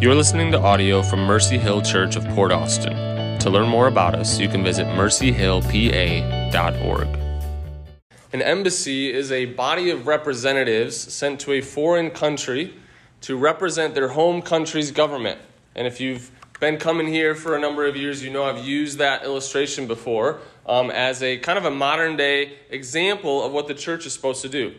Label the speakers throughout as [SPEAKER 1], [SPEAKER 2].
[SPEAKER 1] You're listening to audio from Mercy Hill Church of Port Austin. To learn more about us, you can visit mercyhillpa.org. An embassy is a body of representatives sent to a foreign country to represent their home country's government. And if you've been coming here for a number of years, you know I've used that illustration before um, as a kind of a modern day example of what the church is supposed to do.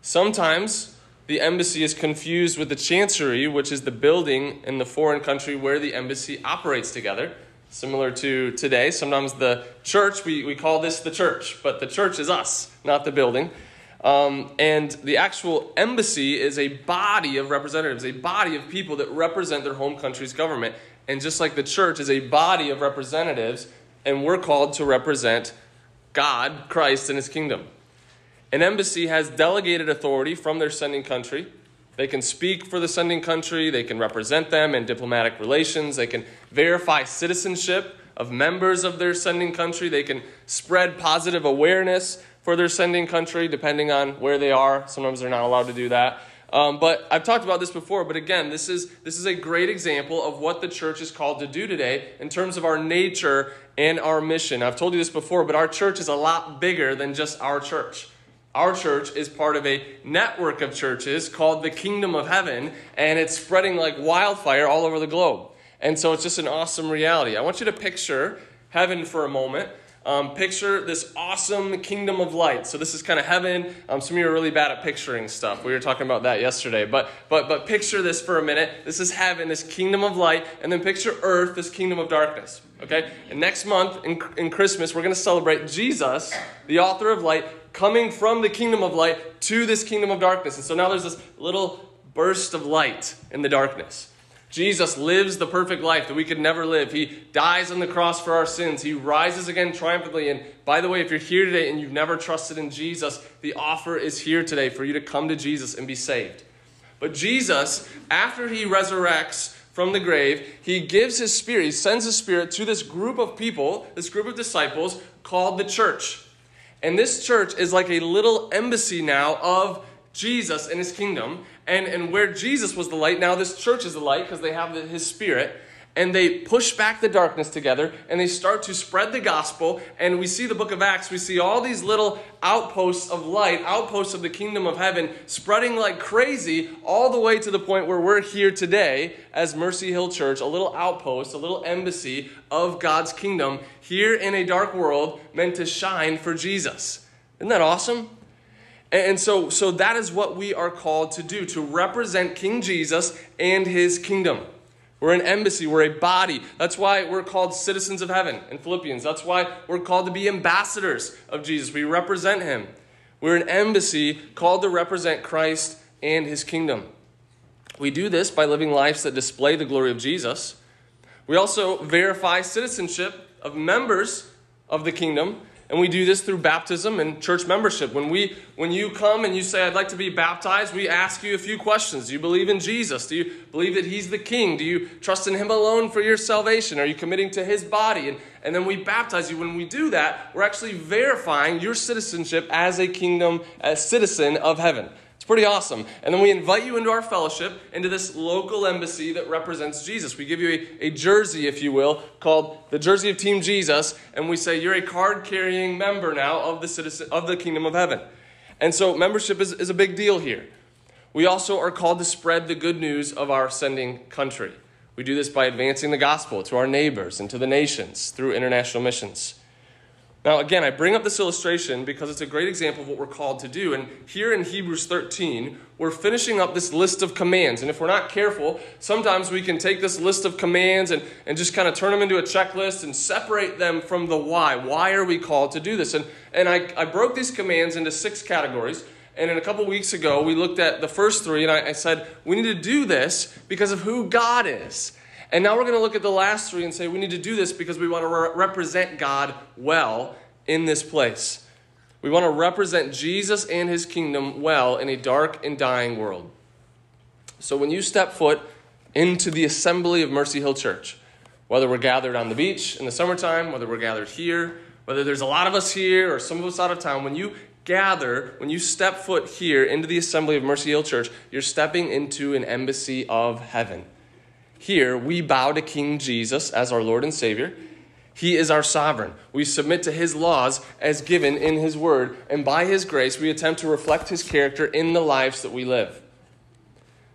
[SPEAKER 1] Sometimes the embassy is confused with the chancery, which is the building in the foreign country where the embassy operates together. Similar to today, sometimes the church, we, we call this the church, but the church is us, not the building. Um, and the actual embassy is a body of representatives, a body of people that represent their home country's government. And just like the church is a body of representatives, and we're called to represent God, Christ, and his kingdom. An embassy has delegated authority from their sending country. They can speak for the sending country, they can represent them in diplomatic relations, they can verify citizenship of members of their sending country, they can spread positive awareness for their sending country, depending on where they are. Sometimes they're not allowed to do that. Um, but I've talked about this before, but again, this is, this is a great example of what the church is called to do today in terms of our nature and our mission. I've told you this before, but our church is a lot bigger than just our church. Our church is part of a network of churches called the Kingdom of Heaven, and it's spreading like wildfire all over the globe. And so it's just an awesome reality. I want you to picture heaven for a moment. Um, picture this awesome kingdom of light. So this is kind of heaven. Um, some of you are really bad at picturing stuff. We were talking about that yesterday. But but but picture this for a minute. This is heaven, this kingdom of light, and then picture earth, this kingdom of darkness. Okay. And next month in, in Christmas, we're going to celebrate Jesus, the author of light, coming from the kingdom of light to this kingdom of darkness. And so now there's this little burst of light in the darkness. Jesus lives the perfect life that we could never live. He dies on the cross for our sins. He rises again triumphantly. And by the way, if you're here today and you've never trusted in Jesus, the offer is here today for you to come to Jesus and be saved. But Jesus, after he resurrects from the grave, he gives his spirit, he sends his spirit to this group of people, this group of disciples called the church. And this church is like a little embassy now of Jesus and his kingdom. And, and where Jesus was the light, now this church is the light because they have the, his spirit. And they push back the darkness together and they start to spread the gospel. And we see the book of Acts, we see all these little outposts of light, outposts of the kingdom of heaven, spreading like crazy all the way to the point where we're here today as Mercy Hill Church, a little outpost, a little embassy of God's kingdom here in a dark world meant to shine for Jesus. Isn't that awesome? And so, so that is what we are called to do to represent King Jesus and his kingdom. We're an embassy, we're a body. That's why we're called citizens of heaven in Philippians. That's why we're called to be ambassadors of Jesus. We represent him. We're an embassy called to represent Christ and his kingdom. We do this by living lives that display the glory of Jesus. We also verify citizenship of members of the kingdom and we do this through baptism and church membership. When, we, when you come and you say, I'd like to be baptized, we ask you a few questions. Do you believe in Jesus? Do you believe that He's the King? Do you trust in Him alone for your salvation? Are you committing to His body? And, and then we baptize you. When we do that, we're actually verifying your citizenship as a kingdom, as citizen of heaven pretty awesome. And then we invite you into our fellowship, into this local embassy that represents Jesus. We give you a, a jersey, if you will, called the jersey of Team Jesus, and we say you're a card carrying member now of the citizen of the kingdom of heaven. And so membership is, is a big deal here. We also are called to spread the good news of our sending country. We do this by advancing the gospel to our neighbors and to the nations through international missions. Now, again, I bring up this illustration because it's a great example of what we're called to do. And here in Hebrews 13, we're finishing up this list of commands. And if we're not careful, sometimes we can take this list of commands and, and just kind of turn them into a checklist and separate them from the why. Why are we called to do this? And, and I, I broke these commands into six categories. And in a couple weeks ago, we looked at the first three, and I, I said, we need to do this because of who God is. And now we're going to look at the last three and say we need to do this because we want to re- represent God well in this place. We want to represent Jesus and his kingdom well in a dark and dying world. So when you step foot into the assembly of Mercy Hill Church, whether we're gathered on the beach in the summertime, whether we're gathered here, whether there's a lot of us here or some of us out of town, when you gather, when you step foot here into the assembly of Mercy Hill Church, you're stepping into an embassy of heaven. Here we bow to King Jesus as our Lord and Savior. He is our sovereign. We submit to his laws as given in his word, and by his grace, we attempt to reflect his character in the lives that we live.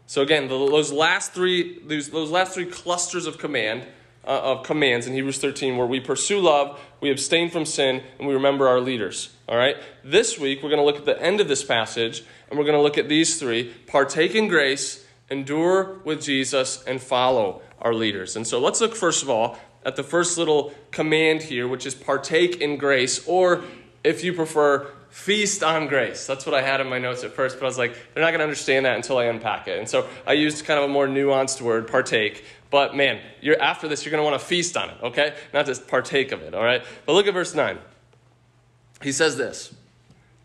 [SPEAKER 1] So again, those last three, those, those last three clusters of command, uh, of commands in Hebrews 13, where we pursue love, we abstain from sin, and we remember our leaders. All right. This week we're going to look at the end of this passage, and we're going to look at these three: partake in grace, endure with Jesus, and follow our leaders. And so let's look first of all at the first little command here, which is partake in grace, or if you prefer, feast on grace. That's what I had in my notes at first, but I was like, they're not going to understand that until I unpack it. And so I used kind of a more nuanced word, partake. But man, you're after this, you're going to want to feast on it, okay? Not just partake of it, all right? But look at verse 9. He says this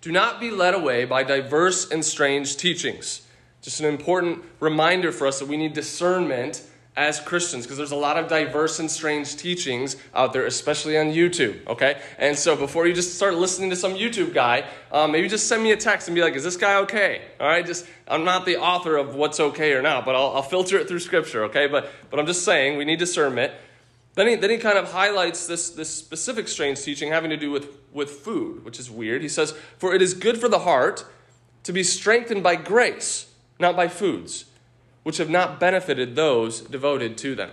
[SPEAKER 1] Do not be led away by diverse and strange teachings. Just an important reminder for us that we need discernment as Christians because there's a lot of diverse and strange teachings out there, especially on YouTube, okay? And so before you just start listening to some YouTube guy, um, maybe just send me a text and be like, is this guy okay? All right, just, I'm not the author of what's okay or not, but I'll, I'll filter it through Scripture, okay? But, but I'm just saying we need discernment. Then he, then he kind of highlights this, this specific strange teaching having to do with, with food, which is weird. He says, For it is good for the heart to be strengthened by grace, not by foods which have not benefited those devoted to them.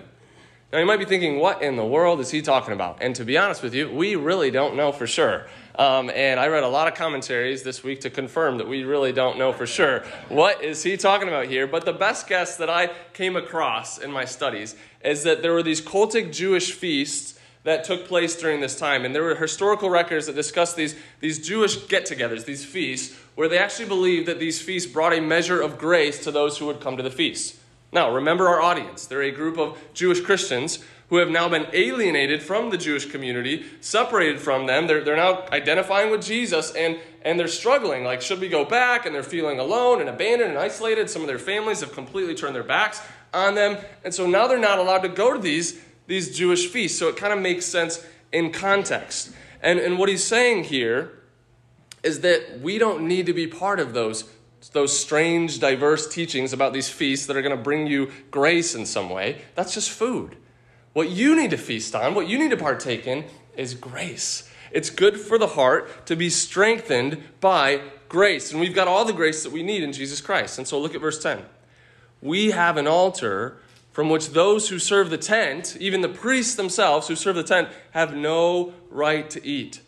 [SPEAKER 1] Now, you might be thinking, what in the world is he talking about? And to be honest with you, we really don't know for sure. Um, and I read a lot of commentaries this week to confirm that we really don't know for sure what is he talking about here. But the best guess that I came across in my studies is that there were these cultic Jewish feasts that took place during this time. And there were historical records that discuss these, these Jewish get togethers, these feasts, where they actually believed that these feasts brought a measure of grace to those who would come to the feast. Now, remember our audience. They're a group of Jewish Christians who have now been alienated from the Jewish community, separated from them. They're, they're now identifying with Jesus and, and they're struggling. Like, should we go back? And they're feeling alone and abandoned and isolated. Some of their families have completely turned their backs on them. And so now they're not allowed to go to these these Jewish feasts. So it kind of makes sense in context. And, and what he's saying here is that we don't need to be part of those, those strange, diverse teachings about these feasts that are going to bring you grace in some way. That's just food. What you need to feast on, what you need to partake in, is grace. It's good for the heart to be strengthened by grace. And we've got all the grace that we need in Jesus Christ. And so look at verse 10. We have an altar from which those who serve the tent, even the priests themselves who serve the tent, have no right to eat.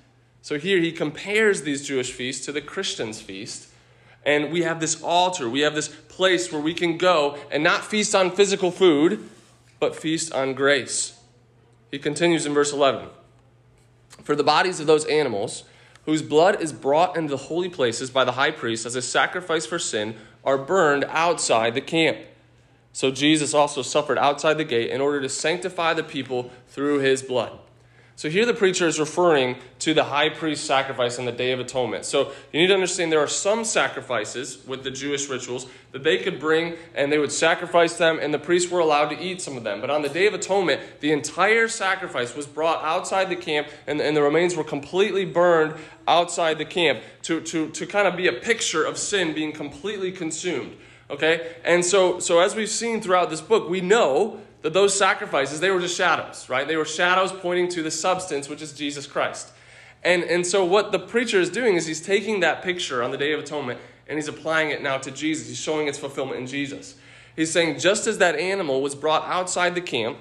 [SPEAKER 1] So here he compares these Jewish feasts to the Christian's feast. And we have this altar, we have this place where we can go and not feast on physical food, but feast on grace. He continues in verse 11 For the bodies of those animals, whose blood is brought into the holy places by the high priest as a sacrifice for sin, are burned outside the camp. So Jesus also suffered outside the gate in order to sanctify the people through his blood. So here the preacher is referring to the high priest sacrifice on the Day of Atonement. So you need to understand there are some sacrifices with the Jewish rituals that they could bring and they would sacrifice them, and the priests were allowed to eat some of them. But on the Day of Atonement, the entire sacrifice was brought outside the camp, and, and the remains were completely burned outside the camp to, to, to kind of be a picture of sin being completely consumed. Okay? And so, so as we've seen throughout this book, we know that those sacrifices, they were just shadows, right? They were shadows pointing to the substance, which is Jesus Christ. And, and so what the preacher is doing is he's taking that picture on the Day of Atonement and he's applying it now to Jesus. He's showing its fulfillment in Jesus. He's saying, just as that animal was brought outside the camp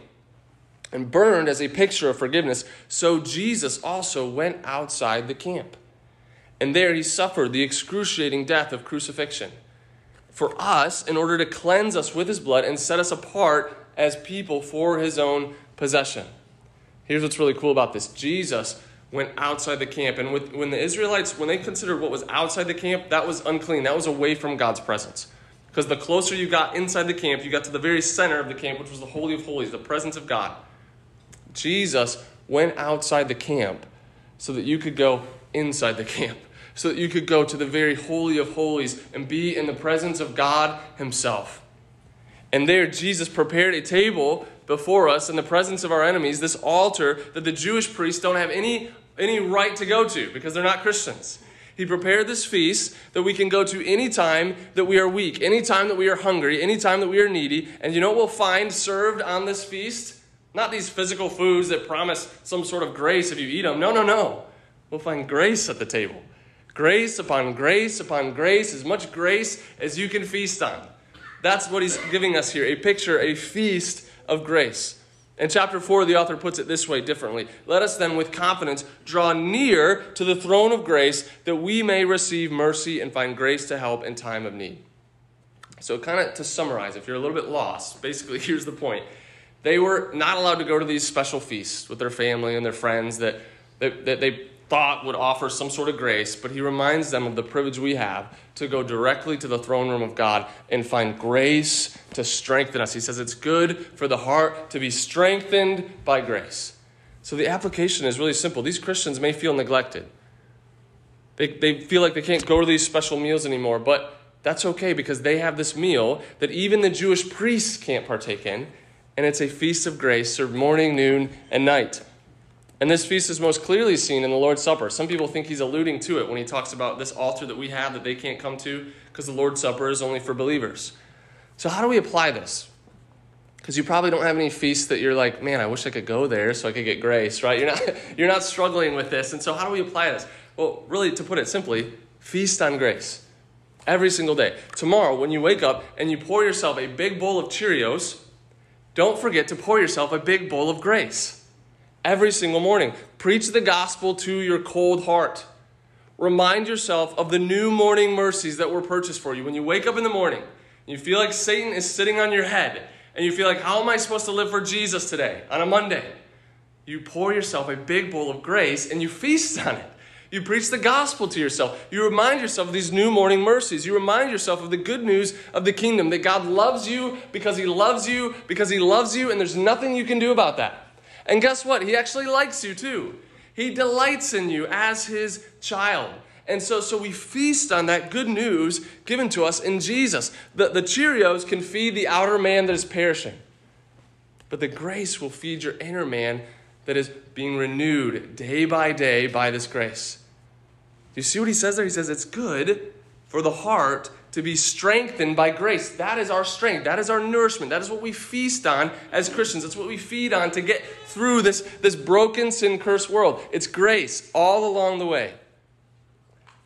[SPEAKER 1] and burned as a picture of forgiveness, so Jesus also went outside the camp. And there he suffered the excruciating death of crucifixion for us in order to cleanse us with his blood and set us apart as people for his own possession. Here's what's really cool about this Jesus went outside the camp. And with, when the Israelites, when they considered what was outside the camp, that was unclean. That was away from God's presence. Because the closer you got inside the camp, you got to the very center of the camp, which was the Holy of Holies, the presence of God. Jesus went outside the camp so that you could go inside the camp so that you could go to the very Holy of Holies and be in the presence of God Himself. And there, Jesus prepared a table before us in the presence of our enemies, this altar that the Jewish priests don't have any, any right to go to because they're not Christians. He prepared this feast that we can go to any time that we are weak, any time that we are hungry, any time that we are needy. And you know what we'll find served on this feast? Not these physical foods that promise some sort of grace if you eat them. No, no, no. We'll find grace at the table. Grace upon grace upon grace, as much grace as you can feast on. That's what he's giving us here a picture, a feast of grace. In chapter 4, the author puts it this way differently. Let us then, with confidence, draw near to the throne of grace that we may receive mercy and find grace to help in time of need. So, kind of to summarize, if you're a little bit lost, basically, here's the point. They were not allowed to go to these special feasts with their family and their friends that, that, that they thought would offer some sort of grace, but he reminds them of the privilege we have to go directly to the throne room of God and find grace to strengthen us. He says it's good for the heart to be strengthened by grace. So the application is really simple. These Christians may feel neglected. They, they feel like they can't go to these special meals anymore, but that's okay because they have this meal that even the Jewish priests can't partake in, and it's a feast of grace served morning, noon, and night. And this feast is most clearly seen in the Lord's Supper. Some people think he's alluding to it when he talks about this altar that we have that they can't come to because the Lord's Supper is only for believers. So, how do we apply this? Because you probably don't have any feasts that you're like, man, I wish I could go there so I could get grace, right? You're not, you're not struggling with this. And so, how do we apply this? Well, really, to put it simply, feast on grace every single day. Tomorrow, when you wake up and you pour yourself a big bowl of Cheerios, don't forget to pour yourself a big bowl of grace every single morning. Preach the gospel to your cold heart. Remind yourself of the new morning mercies that were purchased for you. When you wake up in the morning, you feel like Satan is sitting on your head, and you feel like, how am I supposed to live for Jesus today on a Monday? You pour yourself a big bowl of grace and you feast on it. You preach the gospel to yourself. You remind yourself of these new morning mercies. You remind yourself of the good news of the kingdom that God loves you because He loves you, because He loves you, and there's nothing you can do about that. And guess what? He actually likes you too. He delights in you as his child. And so, so we feast on that good news given to us in Jesus. The, the Cheerios can feed the outer man that is perishing, but the grace will feed your inner man that is being renewed day by day by this grace. Do you see what he says there? He says it's good for the heart to be strengthened by grace. That is our strength. That is our nourishment. That is what we feast on as Christians. That's what we feed on to get through this, this broken, sin cursed world. It's grace all along the way.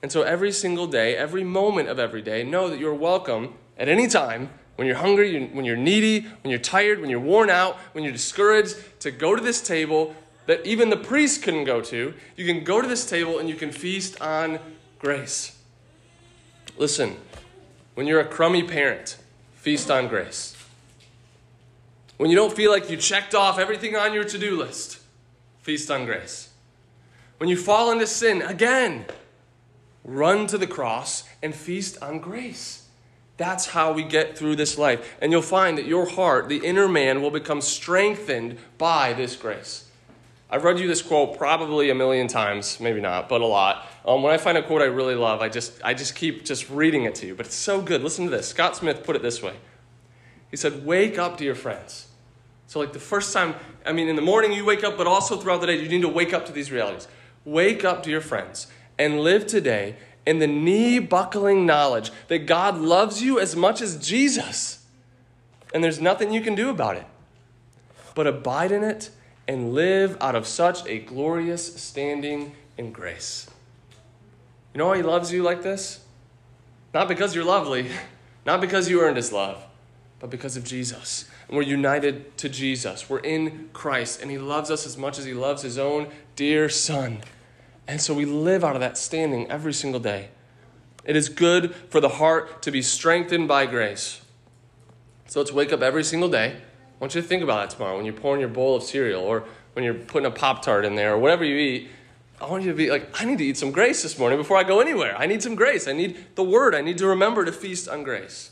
[SPEAKER 1] And so every single day, every moment of every day, know that you're welcome at any time when you're hungry, when you're needy, when you're tired, when you're worn out, when you're discouraged, to go to this table that even the priest couldn't go to. You can go to this table and you can feast on grace. Listen, when you're a crummy parent, feast on grace. When you don't feel like you checked off everything on your to do list, feast on grace. When you fall into sin, again, run to the cross and feast on grace. That's how we get through this life. And you'll find that your heart, the inner man, will become strengthened by this grace. I've read you this quote probably a million times, maybe not, but a lot. Um, when I find a quote I really love, I just, I just keep just reading it to you. But it's so good. Listen to this. Scott Smith put it this way. He said, Wake up, dear friends. So, like the first time, I mean, in the morning you wake up, but also throughout the day, you need to wake up to these realities. Wake up, dear friends, and live today in the knee buckling knowledge that God loves you as much as Jesus. And there's nothing you can do about it. But abide in it and live out of such a glorious standing in grace. You know why he loves you like this? Not because you're lovely, not because you earned his love, but because of Jesus. And we're united to Jesus. We're in Christ, and he loves us as much as he loves his own dear son. And so we live out of that standing every single day. It is good for the heart to be strengthened by grace. So let's wake up every single day I want you to think about that tomorrow when you're pouring your bowl of cereal or when you're putting a Pop Tart in there or whatever you eat. I want you to be like, I need to eat some grace this morning before I go anywhere. I need some grace. I need the word. I need to remember to feast on grace.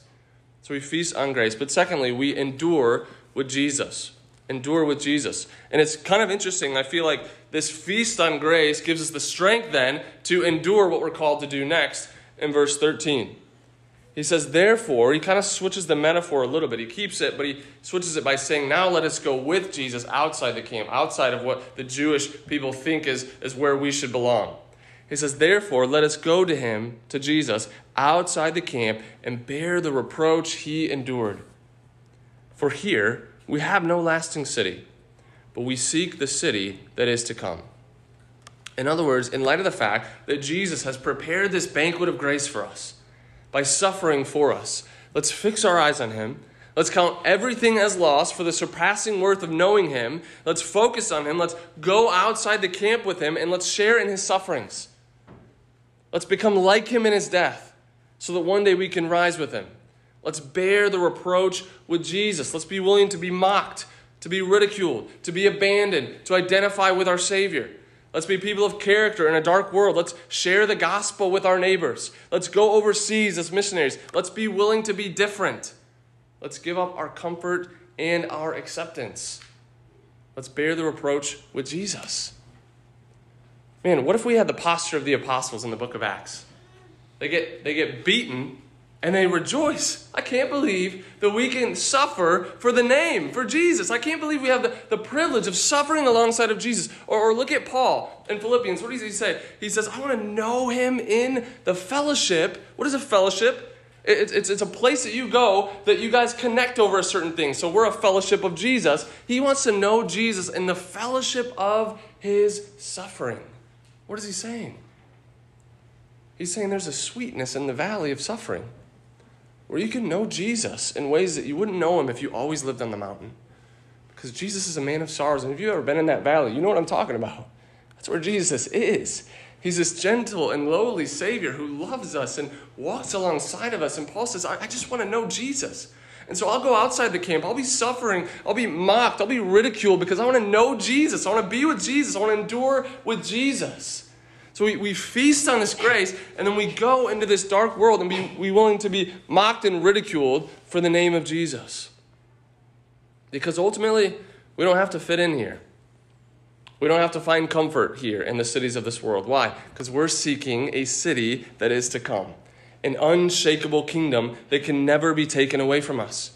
[SPEAKER 1] So we feast on grace. But secondly, we endure with Jesus. Endure with Jesus. And it's kind of interesting. I feel like this feast on grace gives us the strength then to endure what we're called to do next in verse 13. He says, therefore, he kind of switches the metaphor a little bit. He keeps it, but he switches it by saying, now let us go with Jesus outside the camp, outside of what the Jewish people think is, is where we should belong. He says, Therefore, let us go to him, to Jesus, outside the camp and bear the reproach he endured. For here we have no lasting city, but we seek the city that is to come. In other words, in light of the fact that Jesus has prepared this banquet of grace for us by suffering for us, let's fix our eyes on him. Let's count everything as loss for the surpassing worth of knowing him. Let's focus on him. Let's go outside the camp with him and let's share in his sufferings. Let's become like him in his death so that one day we can rise with him. Let's bear the reproach with Jesus. Let's be willing to be mocked, to be ridiculed, to be abandoned, to identify with our Savior. Let's be people of character in a dark world. Let's share the gospel with our neighbors. Let's go overseas as missionaries. Let's be willing to be different. Let's give up our comfort and our acceptance. Let's bear the reproach with Jesus. Man, what if we had the posture of the apostles in the book of Acts? They get, they get beaten and they rejoice. I can't believe that we can suffer for the name, for Jesus. I can't believe we have the, the privilege of suffering alongside of Jesus. Or, or look at Paul in Philippians. What does he say? He says, I want to know him in the fellowship. What is a fellowship? It's, it's, it's a place that you go that you guys connect over a certain thing. So we're a fellowship of Jesus. He wants to know Jesus in the fellowship of his suffering. What is he saying? He's saying there's a sweetness in the valley of suffering where you can know Jesus in ways that you wouldn't know him if you always lived on the mountain. Because Jesus is a man of sorrows. And if you've ever been in that valley, you know what I'm talking about. That's where Jesus is. He's this gentle and lowly Savior who loves us and walks alongside of us. And Paul says, I, I just want to know Jesus. And so I'll go outside the camp. I'll be suffering. I'll be mocked. I'll be ridiculed because I want to know Jesus. I want to be with Jesus. I want to endure with Jesus. So we, we feast on this grace, and then we go into this dark world and be we willing to be mocked and ridiculed for the name of Jesus. Because ultimately, we don't have to fit in here. We don't have to find comfort here in the cities of this world. Why? Because we're seeking a city that is to come an unshakable kingdom that can never be taken away from us.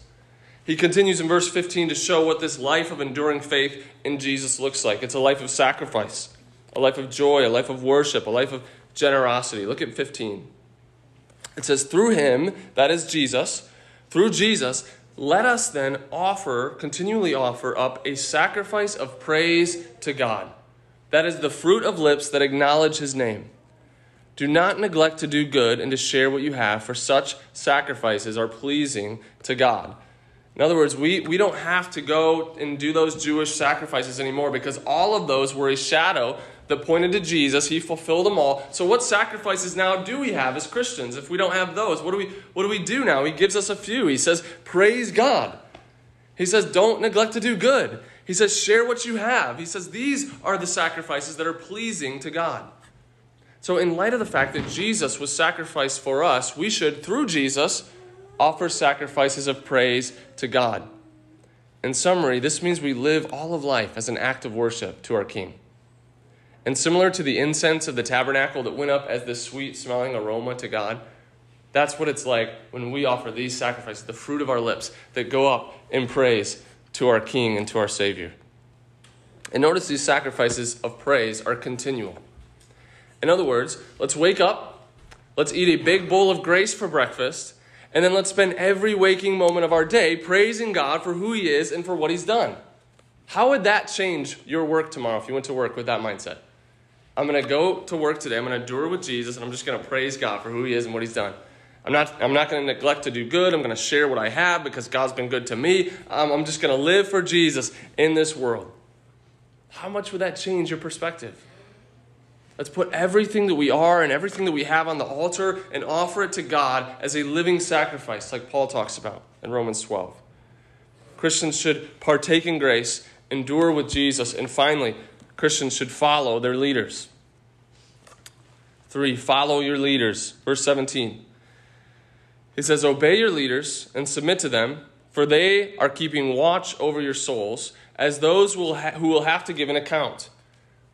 [SPEAKER 1] He continues in verse 15 to show what this life of enduring faith in Jesus looks like. It's a life of sacrifice, a life of joy, a life of worship, a life of generosity. Look at 15. It says, Through him, that is Jesus, through Jesus, let us then offer, continually offer up a sacrifice of praise to God. That is the fruit of lips that acknowledge his name. Do not neglect to do good and to share what you have, for such sacrifices are pleasing to God. In other words, we, we don't have to go and do those Jewish sacrifices anymore because all of those were a shadow that pointed to Jesus. He fulfilled them all. So, what sacrifices now do we have as Christians if we don't have those? What do we, what do, we do now? He gives us a few. He says, Praise God. He says, Don't neglect to do good. He says, Share what you have. He says, These are the sacrifices that are pleasing to God. So, in light of the fact that Jesus was sacrificed for us, we should, through Jesus, offer sacrifices of praise to God. In summary, this means we live all of life as an act of worship to our King. And similar to the incense of the tabernacle that went up as the sweet smelling aroma to God, that's what it's like when we offer these sacrifices, the fruit of our lips that go up in praise to our King and to our Savior. And notice these sacrifices of praise are continual. In other words, let's wake up, let's eat a big bowl of grace for breakfast, and then let's spend every waking moment of our day praising God for who He is and for what He's done. How would that change your work tomorrow if you went to work with that mindset? I'm going to go to work today, I'm going to endure with Jesus, and I'm just going to praise God for who He is and what He's done. I'm not, I'm not going to neglect to do good. I'm going to share what I have because God's been good to me. Um, I'm just going to live for Jesus in this world. How much would that change your perspective? Let's put everything that we are and everything that we have on the altar and offer it to God as a living sacrifice, like Paul talks about in Romans 12. Christians should partake in grace, endure with Jesus, and finally, Christians should follow their leaders. Three, follow your leaders. Verse 17. He says, Obey your leaders and submit to them, for they are keeping watch over your souls, as those who will have to give an account.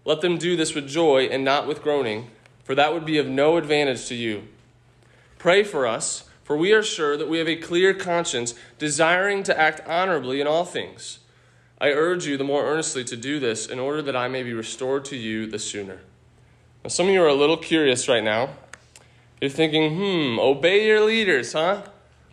[SPEAKER 1] Let them do this with joy and not with groaning, for that would be of no advantage to you. Pray for us, for we are sure that we have a clear conscience, desiring to act honorably in all things. I urge you the more earnestly to do this in order that I may be restored to you the sooner. Now, some of you are a little curious right now. You're thinking, hmm, obey your leaders, huh?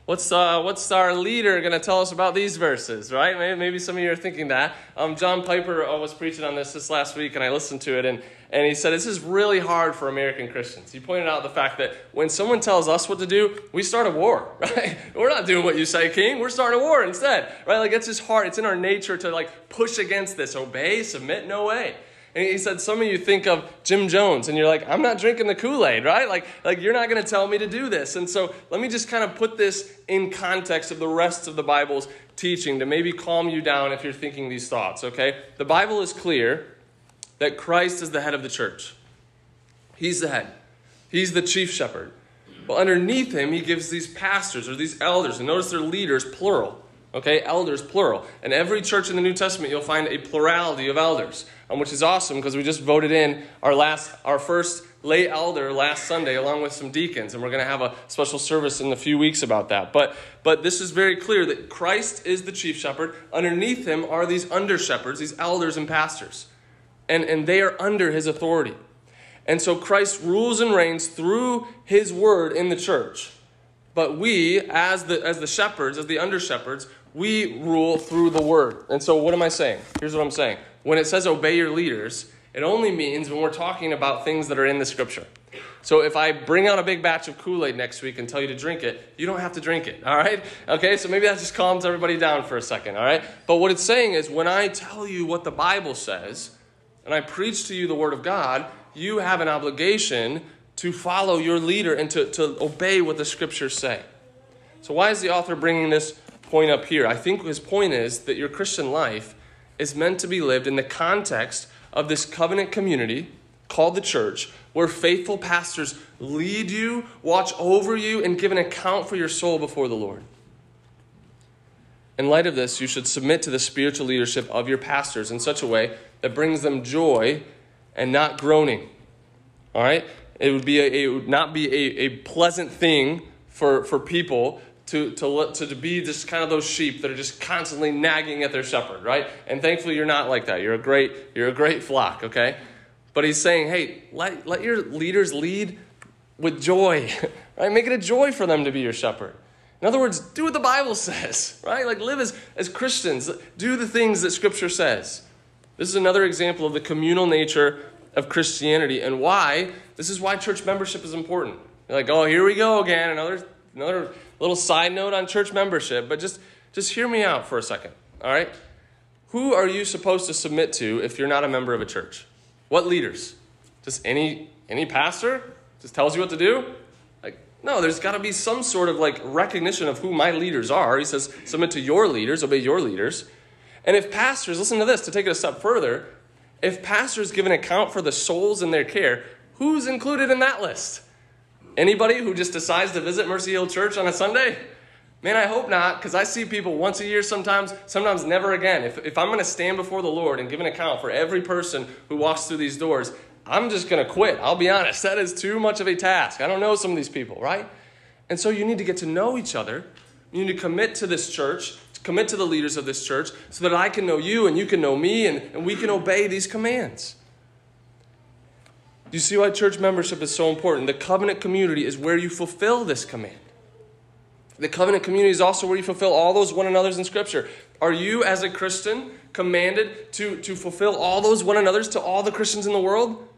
[SPEAKER 1] What's, uh, what's our leader going to tell us about these verses, right? Maybe, maybe some of you are thinking that. Um, John Piper uh, was preaching on this this last week, and I listened to it, and, and he said this is really hard for American Christians. He pointed out the fact that when someone tells us what to do, we start a war, right? We're not doing what you say, King. We're starting a war instead, right? Like it's just hard. It's in our nature to like push against this. Obey, submit, no way. And he said, some of you think of Jim Jones and you're like, I'm not drinking the Kool-Aid, right? Like, like you're not going to tell me to do this. And so let me just kind of put this in context of the rest of the Bible's teaching to maybe calm you down if you're thinking these thoughts, okay? The Bible is clear that Christ is the head of the church. He's the head. He's the chief shepherd. Well, underneath him, he gives these pastors or these elders, and notice they're leaders, plural. Okay, elders, plural. And every church in the New Testament, you'll find a plurality of elders, um, which is awesome because we just voted in our last, our first lay elder last Sunday, along with some deacons, and we're going to have a special service in a few weeks about that. But, but this is very clear that Christ is the chief shepherd. Underneath him are these under shepherds, these elders and pastors, and, and they are under his authority. And so Christ rules and reigns through his word in the church. But we, as the, as the shepherds, as the under shepherds, we rule through the word. And so, what am I saying? Here's what I'm saying. When it says obey your leaders, it only means when we're talking about things that are in the scripture. So if I bring out a big batch of Kool Aid next week and tell you to drink it, you don't have to drink it, all right? Okay, so maybe that just calms everybody down for a second, all right? But what it's saying is when I tell you what the Bible says and I preach to you the Word of God, you have an obligation to follow your leader and to, to obey what the scriptures say. So, why is the author bringing this point up here. I think his point is that your Christian life is meant to be lived in the context of this covenant community called the church, where faithful pastors lead you, watch over you, and give an account for your soul before the Lord. In light of this, you should submit to the spiritual leadership of your pastors in such a way that brings them joy and not groaning. All right? It would, be a, it would not be a, a pleasant thing for, for people to, to, to, be just kind of those sheep that are just constantly nagging at their shepherd, right? And thankfully, you're not like that. You're a great, you're a great flock, okay? But he's saying, hey, let, let your leaders lead with joy, right? Make it a joy for them to be your shepherd. In other words, do what the Bible says, right? Like live as, as Christians, do the things that Scripture says. This is another example of the communal nature of Christianity and why this is why church membership is important. You're like, oh, here we go again, another another little side note on church membership, but just, just hear me out for a second, all right? Who are you supposed to submit to if you're not a member of a church? What leaders? Just any, any pastor just tells you what to do? Like, no, there's got to be some sort of like recognition of who my leaders are. He says, submit to your leaders, obey your leaders. And if pastors, listen to this, to take it a step further, if pastors give an account for the souls in their care, who's included in that list? Anybody who just decides to visit Mercy Hill Church on a Sunday? Man, I hope not, because I see people once a year sometimes, sometimes never again. If, if I'm going to stand before the Lord and give an account for every person who walks through these doors, I'm just going to quit. I'll be honest. That is too much of a task. I don't know some of these people, right? And so you need to get to know each other. You need to commit to this church, to commit to the leaders of this church, so that I can know you and you can know me and, and we can obey these commands. Do you see why church membership is so important? The covenant community is where you fulfill this command. The covenant community is also where you fulfill all those one another's in Scripture. Are you, as a Christian, commanded to, to fulfill all those one another's to all the Christians in the world?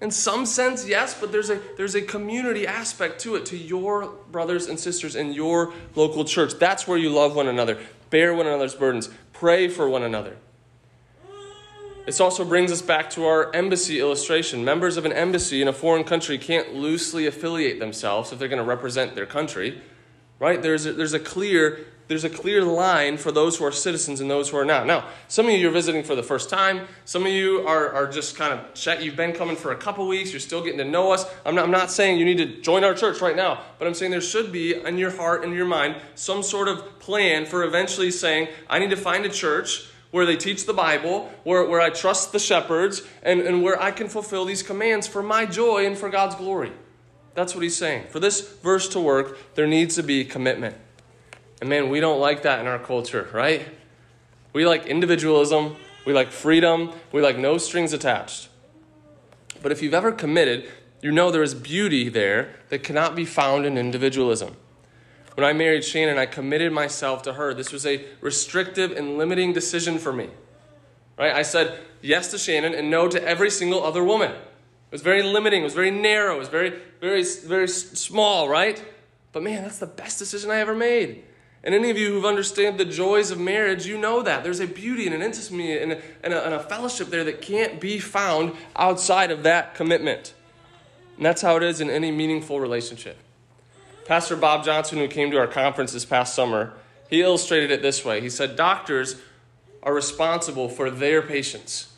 [SPEAKER 1] In some sense, yes, but there's a, there's a community aspect to it, to your brothers and sisters in your local church. That's where you love one another, bear one another's burdens, pray for one another. This also brings us back to our embassy illustration. Members of an embassy in a foreign country can't loosely affiliate themselves if they're going to represent their country, right? There's a, there's a clear there's a clear line for those who are citizens and those who are not. Now, some of you are visiting for the first time. Some of you are, are just kind of check. You've been coming for a couple weeks. You're still getting to know us. I'm not, I'm not saying you need to join our church right now, but I'm saying there should be in your heart and your mind some sort of plan for eventually saying, I need to find a church where they teach the Bible, where, where I trust the shepherds, and, and where I can fulfill these commands for my joy and for God's glory. That's what he's saying. For this verse to work, there needs to be commitment. And man, we don't like that in our culture, right? We like individualism, we like freedom, we like no strings attached. But if you've ever committed, you know there is beauty there that cannot be found in individualism. When I married Shannon, I committed myself to her. This was a restrictive and limiting decision for me. Right? I said yes to Shannon and no to every single other woman. It was very limiting, it was very narrow, it was very, very, very small, right? But man, that's the best decision I ever made. And any of you who've understood the joys of marriage, you know that. There's a beauty and an intimacy and a, and, a, and a fellowship there that can't be found outside of that commitment. And that's how it is in any meaningful relationship. Pastor Bob Johnson, who came to our conference this past summer, he illustrated it this way. He said, Doctors are responsible for their patients,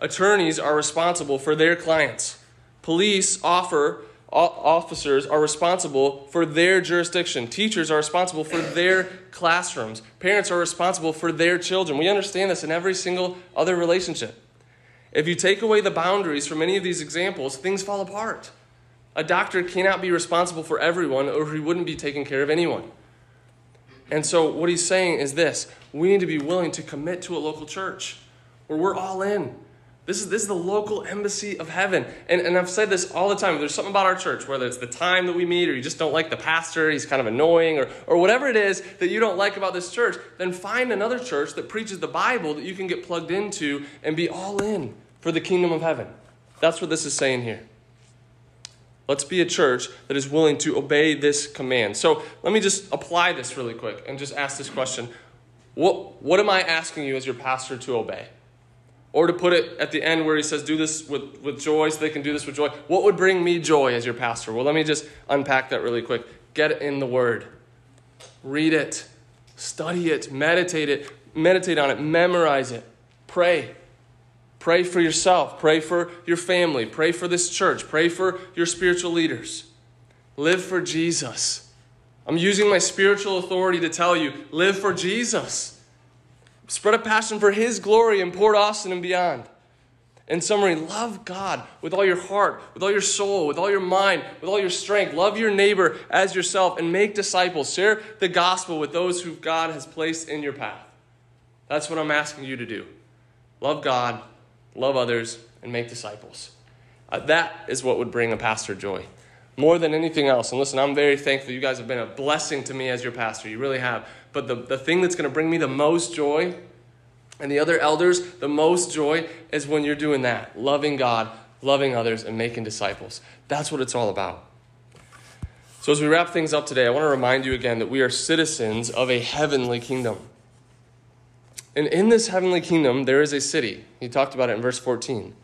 [SPEAKER 1] attorneys are responsible for their clients, police offer officers are responsible for their jurisdiction. Teachers are responsible for their classrooms. Parents are responsible for their children. We understand this in every single other relationship. If you take away the boundaries from any of these examples, things fall apart. A doctor cannot be responsible for everyone, or he wouldn't be taking care of anyone. And so, what he's saying is this we need to be willing to commit to a local church where we're all in. This is, this is the local embassy of heaven. And, and I've said this all the time. There's something about our church, whether it's the time that we meet, or you just don't like the pastor, he's kind of annoying, or, or whatever it is that you don't like about this church, then find another church that preaches the Bible that you can get plugged into and be all in for the kingdom of heaven. That's what this is saying here. Let's be a church that is willing to obey this command. So let me just apply this really quick and just ask this question What, what am I asking you as your pastor to obey? Or to put it at the end where he says, do this with, with joy so they can do this with joy. What would bring me joy as your pastor? Well, let me just unpack that really quick. Get in the Word, read it, study it, meditate it, meditate on it, memorize it, pray. Pray for yourself, pray for your family, pray for this church, pray for your spiritual leaders. Live for Jesus. I'm using my spiritual authority to tell you live for Jesus. Spread a passion for His glory in Port Austin and beyond. In summary, love God with all your heart, with all your soul, with all your mind, with all your strength. Love your neighbor as yourself and make disciples. Share the gospel with those who God has placed in your path. That's what I'm asking you to do. Love God, love others, and make disciples. Uh, that is what would bring a pastor joy more than anything else. And listen, I'm very thankful. You guys have been a blessing to me as your pastor. You really have. But the, the thing that's going to bring me the most joy and the other elders the most joy is when you're doing that loving God, loving others, and making disciples. That's what it's all about. So, as we wrap things up today, I want to remind you again that we are citizens of a heavenly kingdom. And in this heavenly kingdom, there is a city. He talked about it in verse 14.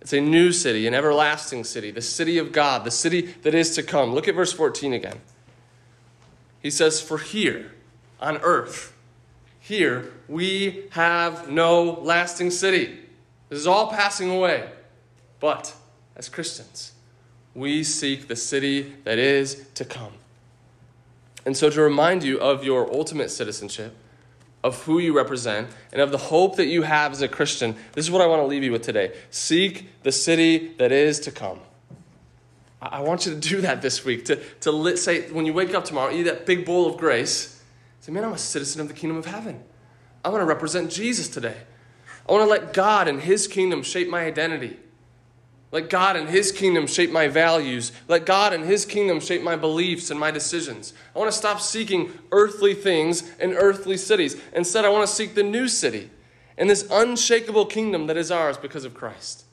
[SPEAKER 1] It's a new city, an everlasting city, the city of God, the city that is to come. Look at verse 14 again. He says, For here on earth, here we have no lasting city. This is all passing away. But as Christians, we seek the city that is to come. And so, to remind you of your ultimate citizenship, of who you represent and of the hope that you have as a Christian, this is what I want to leave you with today. Seek the city that is to come. I want you to do that this week. To, to say, when you wake up tomorrow, eat that big bowl of grace. Say, man, I'm a citizen of the kingdom of heaven. I want to represent Jesus today. I want to let God and his kingdom shape my identity. Let God and His kingdom shape my values. Let God and His kingdom shape my beliefs and my decisions. I want to stop seeking earthly things in earthly cities. Instead, I want to seek the new city and this unshakable kingdom that is ours because of Christ.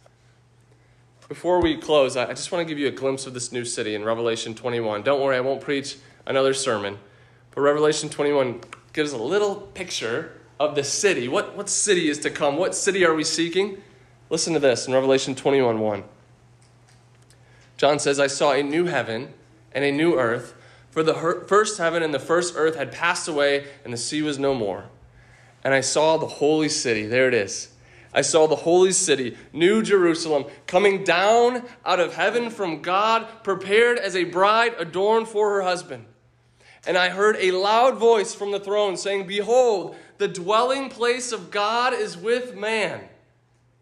[SPEAKER 1] Before we close, I just want to give you a glimpse of this new city in Revelation 21. Don't worry, I won't preach another sermon. But Revelation 21 gives a little picture of the city. What, what city is to come? What city are we seeking? Listen to this in Revelation 21 1. John says, I saw a new heaven and a new earth, for the first heaven and the first earth had passed away, and the sea was no more. And I saw the holy city. There it is. I saw the holy city, New Jerusalem, coming down out of heaven from God, prepared as a bride adorned for her husband. And I heard a loud voice from the throne saying, Behold, the dwelling place of God is with man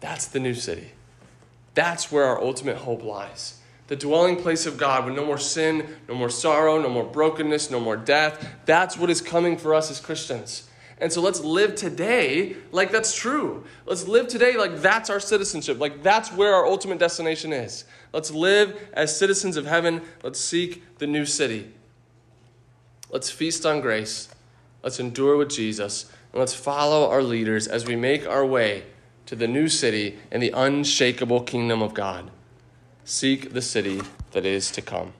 [SPEAKER 1] That's the new city. That's where our ultimate hope lies. The dwelling place of God with no more sin, no more sorrow, no more brokenness, no more death. That's what is coming for us as Christians. And so let's live today like that's true. Let's live today like that's our citizenship, like that's where our ultimate destination is. Let's live as citizens of heaven. Let's seek the new city. Let's feast on grace. Let's endure with Jesus. And let's follow our leaders as we make our way to the new city and the unshakable kingdom of God. Seek the city that is to come.